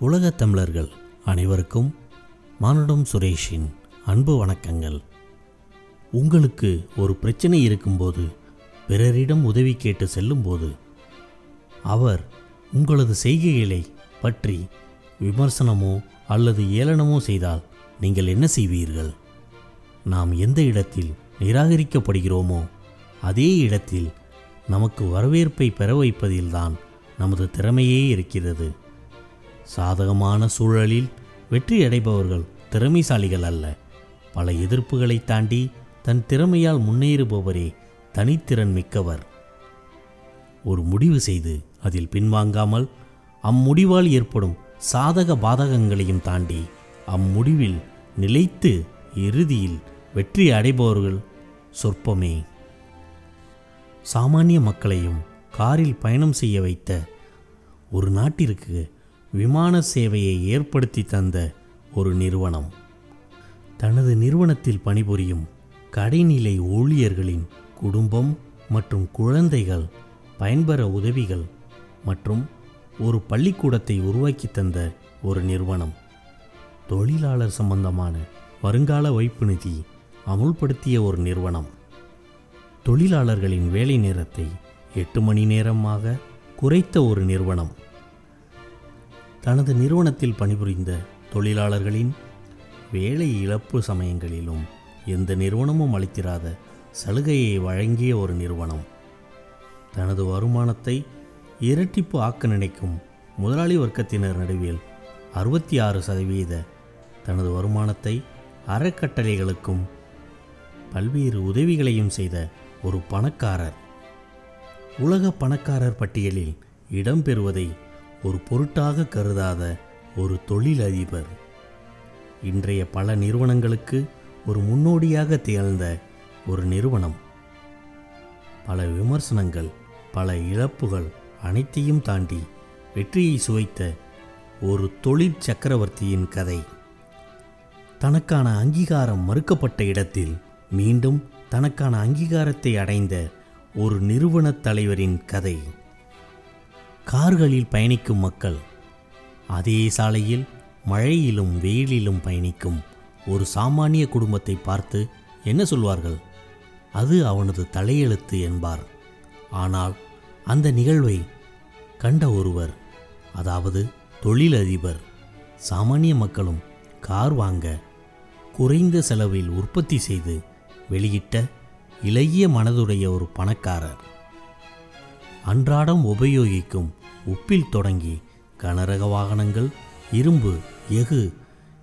உலகத் தமிழர்கள் அனைவருக்கும் மானுடம் சுரேஷின் அன்பு வணக்கங்கள். உங்களுக்கு ஒரு பிரச்சனை இருக்கும்போது பிறரிடம் உதவி கேட்டு செல்லும்போது அவர் உங்களது செய்கைகளை பற்றி விமர்சனமோ அல்லது ஏளனமோ செய்தால் நீங்கள் என்ன செய்வீர்கள்? நாம் எந்த இடத்தில் நிராகரிக்கப்படுகிறோமோ அதே இடத்தில் நமக்கு வரவேற்பை பெற வைப்பதில்தான் நமது திறமையே இருக்கிறது. சாதகமான சூழலில் வெற்றி அடைபவர்கள் திறமைசாலிகள் அல்ல. பல எதிர்ப்புகளை தாண்டி தன் திறமையால் முன்னேறுபவரே தனித்திறன் மிக்கவர். ஒரு முடிவு செய்து அதில் பின்வாங்காமல் அம்முடிவால் ஏற்படும் சாதக பாதகங்களையும் தாண்டி அம்முடிவில் நிலைத்து இறுதியில் வெற்றி அடைபவர்கள் சொற்பமே. சாமானிய மக்களையும் காரில் பயணம் செய்ய வைத்த ஒரு நாட்டிற்கு விமான சேவையை ஏற்படுத்தி தந்த ஒரு நிறுவனம். தனது நிறுவனத்தில் பணிபுரியும் கடைநிலை ஊழியர்களின் குடும்பம் மற்றும் குழந்தைகள் பயன்பெற உதவிகள் மற்றும் ஒரு பள்ளிக்கூடத்தை உருவாக்கி தந்த ஒரு நிறுவனம். தொழிலாளர் சம்பந்தமான வருங்கால வைப்பு நிதி அமுல்படுத்திய ஒரு நிறுவனம். தொழிலாளர்களின் வேலை நேரத்தை எட்டு மணி நேரமாக குறைத்த ஒரு நிறுவனம். தனது நிறுவனத்தில் பணிபுரிந்த தொழிலாளர்களின் வேலை இழப்பு சமயங்களிலும் எந்த நிறுவனமும் அளித்திராத சலுகையை வழங்கிய ஒரு நிறுவனம். தனது வருமானத்தை இரட்டிப்பு ஆக்க நினைக்கும் முதலாளி வர்க்கத்தினர் நடுவில் அறுபத்தி ஆறு சதவீத தனது வருமானத்தை அறக்கட்டளைகளுக்கும் பல்வேறு உதவிகளையும் செய்த ஒரு பணக்காரர். உலக பணக்காரர் பட்டியலில் இடம்பெறுவதை ஒரு பொருட்டாக கருதாத ஒரு தொழிலதிபர். இன்றைய பல நிறுவனங்களுக்கு ஒரு முன்னோடியாக திகழ்ந்த ஒரு நிறுவனம். பல விமர்சனங்கள் பல இழப்புகள் அனைத்தையும் தாண்டி வெற்றியை சுவைத்த ஒரு தொழிற் சக்கரவர்த்தியின் கதை. தனக்கான அங்கீகாரம் மறுக்கப்பட்ட இடத்தில் மீண்டும் தனக்கான அங்கீகாரத்தை அடைந்த ஒரு நிறுவனத் தலைவரின் கதை. கார்களில் பயணிக்கும் மக்கள் அதே சாலையில் மழையிலும் வெயிலிலும் பயணிக்கும் ஒரு சாமானிய குடும்பத்தை பார்த்து என்ன சொல்வார்கள்? அது அவனது தலையெழுத்து என்பார். ஆனால் அந்த நிகழ்வை கண்ட ஒருவர் அதாவது தொழிலதிபர் சாமானிய மக்களும் கார் வாங்க குறைந்த செலவில் உற்பத்தி செய்து வெளியிட்ட இளைய மனதுடைய ஒரு பணக்காரர். அன்றாடம் உபயோகிக்கும் உப்பில் தொடங்கி கனரக வாகனங்கள் இரும்பு எஃகு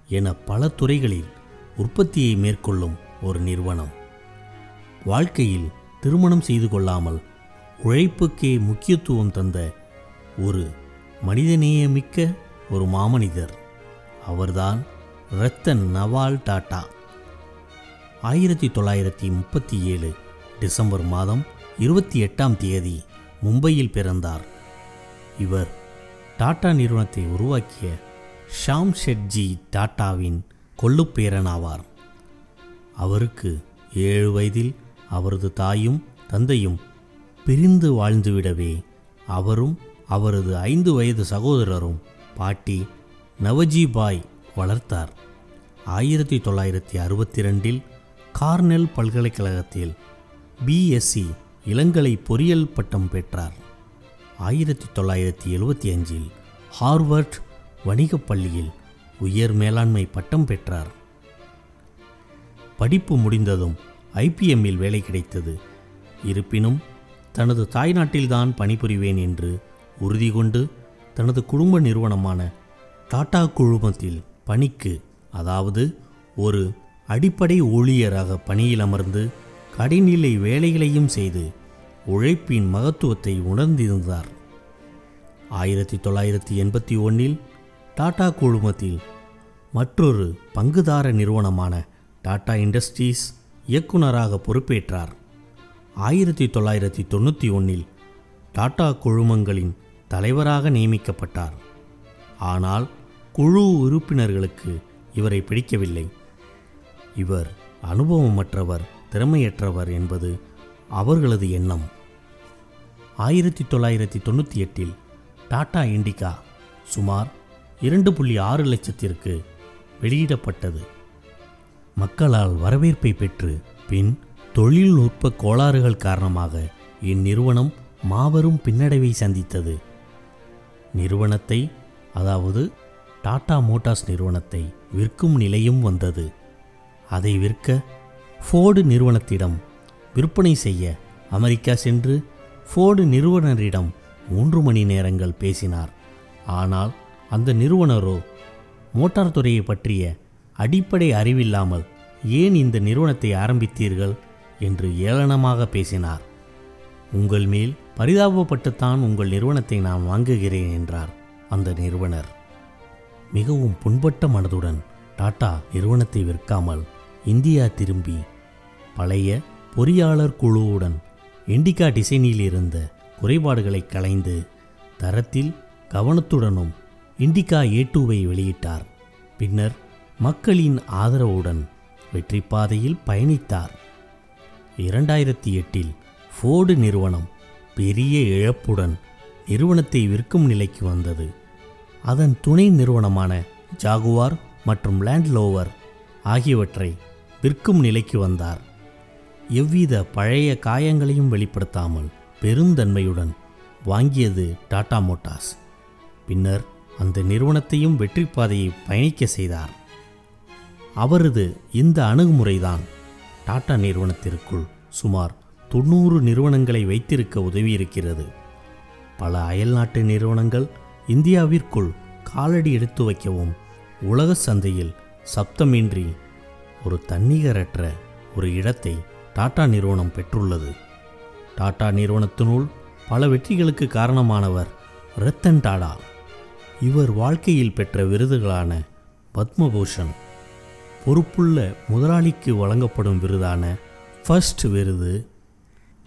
என பல துறைகளில் உற்பத்தியை மேற்கொள்ளும் ஒரு நிறுவனம். வாழ்க்கையில் திருமணம் செய்து கொள்ளாமல் உழைப்புக்கே முக்கியத்துவம் தந்த ஒரு மனிதநேயமிக்க ஒரு மாமனிதர். அவர்தான் ரத்தன் நவால் டாட்டா. ஆயிரத்தி தொள்ளாயிரத்தி முப்பத்தி ஏழு டிசம்பர் மாதம் இருபத்தி எட்டாம் தேதி மும்பையில் பிறந்தார். இவர் டாடா நிறுவனத்தை உருவாக்கிய ஷாம் ஷெட்ஜி டாட்டாவின் கொள்ளுப்பேரனாவார் அவருக்கு ஏழு வயதில் அவரது தாயும் தந்தையும் பிரிந்து வாழ்ந்துவிடவே அவரும் அவரது ஐந்து வயது சகோதரரும் பாட்டி நவஜிபாய் வளர்த்தார். ஆயிரத்தி தொள்ளாயிரத்தி அறுபத்தி ரெண்டில் கார்னெல் பல்கலைக்கழகத்தில் பிஎஸ்சி இளங்கலை பொறியியல் பட்டம் பெற்றார். ஆயிரத்தி தொள்ளாயிரத்தி எழுபத்தி அஞ்சில் ஹார்வர்ட் வணிகப் பள்ளியில் உயர் மேலாண்மை பட்டம் பெற்றார். படிப்பு முடிந்ததும் ஐபிஎம்மில் வேலை கிடைத்தது. இருப்பினும் தனது தாய்நாட்டில்தான் பணிபுரிவேன் என்று உறுதி கொண்டு தனது குடும்ப நிறுவனமான டாடா குழுமத்தில் பணிக்கு அதாவது ஒரு அடிப்படை ஊழியராக பணியில் அமர்ந்து கடைநிலை வேலைகளையும் செய்து உழைப்பின் மகத்துவத்தை உணர்ந்திருந்தார். ஆயிரத்தி தொள்ளாயிரத்தி எண்பத்தி ஒன்றில் டாடா குழுமத்தில் மற்றொரு பங்குதார நிறுவனமான டாடா இண்டஸ்ட்ரீஸ் இயக்குனராக பொறுப்பேற்றார். ஆயிரத்தி தொள்ளாயிரத்தி தொண்ணூற்றி ஒன்றில் டாடா குழுமங்களின் தலைவராக நியமிக்கப்பட்டார். ஆனால் குழு உறுப்பினர்களுக்கு இவரை பிடிக்கவில்லை. இவர் அனுபவமற்றவர் திறமையற்றவர் என்பது அவர்களது எண்ணம். ஆயிரத்தி தொள்ளாயிரத்தி தொண்ணூற்றி எட்டில் டாடா இண்டிகா சுமார் இரண்டு புள்ளி ஆறு லட்சத்திற்கு வெளியிடப்பட்டது. மக்களால் வரவேற்பை பெற்று பின் தொழில்நுட்ப கோளாறுகள் காரணமாக இந்நிறுவனம் மாபெரும் பின்னடைவை சந்தித்தது. நிறுவனத்தை அதாவது டாடா மோட்டார்ஸ் நிறுவனத்தை விற்கும் நிலையும் வந்தது. அதை விற்க ஃபோர்டு நிறுவனத்திடம் விற்பனை செய்ய அமெரிக்கா சென்று ஃபோர்டு நிறுவனரிடம் மூன்று மணி நேரங்கள் பேசினார். ஆனால் அந்த நிறுவனரோ மோட்டார் துறையை பற்றிய அடிப்படை அறிவில்லாமல் ஏன் இந்த நிறுவனத்தை ஆரம்பித்தீர்கள் என்று ஏளனமாக பேசினார். உங்கள் மேல் பரிதாபப்பட்டுத்தான் உங்கள் நிறுவனத்தை நான் வாங்குகிறேன் என்றார் அந்த நிறுவனர். மிகவும் புண்பட்ட மனதுடன் டாடா நிறுவனத்தை விற்காமல் இந்தியா திரும்பி பழைய பொறியாளர் குழுவுடன் இண்டிகா டிசைனில் இருந்த குறைபாடுகளை களைந்து தரத்தில் கவனத்துடனும் இண்டிகா ஏ டூவை வெளியிட்டார். பின்னர் மக்களின் ஆதரவுடன் வெற்றி பாதையில் பயணித்தார். இரண்டாயிரத்தி எட்டில் ஃபோர்டு நிறுவனம் பெரிய இழப்புடன் நிறுவனத்தை விற்கும் நிலைக்கு வந்தது. அதன் துணை நிறுவனமான ஜாகுவார் மற்றும் லேண்ட்லோவர் ஆகியவற்றை விற்கும் நிலைக்கு வந்தார். எவ்வித பழைய காயங்களையும் வெளிப்படுத்தாமல் பெருந்தன்மையுடன் வாங்கியது டாடா மோட்டார்ஸ். பின்னர் அந்த நிறுவனத்தையும் வெற்றி பாதையை பயணிக்க செய்தார். அவரது இந்த அணுகுமுறைதான் டாடா நிறுவனத்திற்குள் சுமார் தொண்ணூறு நிறுவனங்களை வைத்திருக்க உதவியிருக்கிறது. பல அயல்நாட்டு நிறுவனங்கள் இந்தியாவிற்குள் காலடி எடுத்து வைக்கவும் உலக சந்தையில் சப்தமின்றி ஒரு தன்னிகரற்ற ஒரு இடத்தை டாடா நிறுவனம் பெற்றுள்ளது. டாடா நிறுவனத்தினுள் பல வெற்றிகளுக்கு காரணமானவர் ரத்தன் டாடா. இவர் வாழ்க்கையில் பெற்ற விருதுகளான பத்மபூஷன். பொறுப்புள்ள முதலாளிக்கு வழங்கப்படும் விருதான ஃபர்ஸ்ட் விருது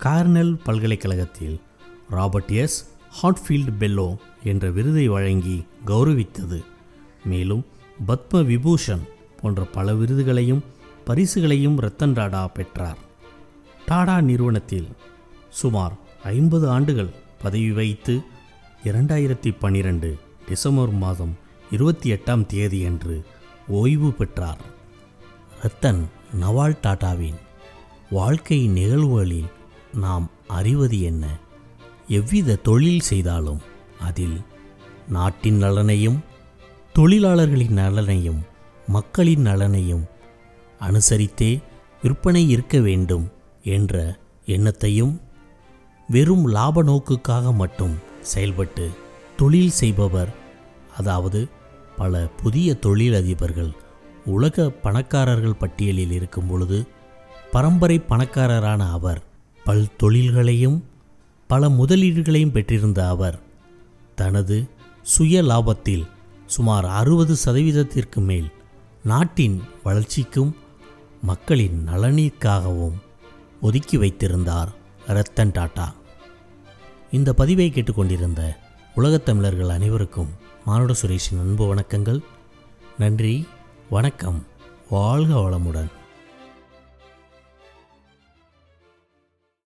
கார்னெல் பல்கலைக்கழகத்தில் ராபர்ட் எஸ். ஹாட்ஃபீல்ட் பெல்லோ என்ற விருதை வழங்கி கௌரவித்தது. மேலும் பத்ம விபூஷன் போன்ற பல விருதுகளையும் பரிசுகளையும் ரத்தன் டாடா பெற்றார். டாடா நிறுவனத்தில் சுமார் ஐம்பது ஆண்டுகள் பதவி வைத்து இரண்டாயிரத்தி பன்னிரண்டு டிசம்பர் மாதம் இருபத்தி எட்டாம் தேதியன்று ஓய்வு பெற்றார். ரத்தன் நவால் டாடாவின் வாழ்க்கை நிகழ்வுகளில் நாம் அறிவது என்ன? எவ்வித தொழில் செய்தாலும் அதில் நாட்டின் நலனையும் தொழிலாளர்களின் நலனையும் மக்களின் நலனையும் அனுசரித்தே விற்பனை இருக்க வேண்டும் என்ற எண்ணத்தையும் வெறும் லாப நோக்குக்காக மட்டும் செயல்பட்டு தொழில் செய்பவர் அதாவது பல புதிய தொழிலதிபர்கள் உலக பணக்காரர்கள் பட்டியலில் இருக்கும் பொழுது பரம்பரை பணக்காரரான அவர் பல் தொழில்களையும் பல முதலீடுகளையும் பெற்றிருந்த அவர் தனது சுய லாபத்தில் சுமார் அறுபது சதவீதத்திற்கு மேல் நாட்டின் வளர்ச்சிக்கும் மக்களின் நலனிற்காகவும் ஒதுக்கி வைத்திருந்தார் ரத்தன் டாட்டா. இந்த பதிவை கேட்டுக்கொண்டிருந்த உலகத் தமிழர்கள் அனைவருக்கும் மானுட சுரேஷின் அன்பு வணக்கங்கள். நன்றி வணக்கம் வாழ்க வளமுடன்.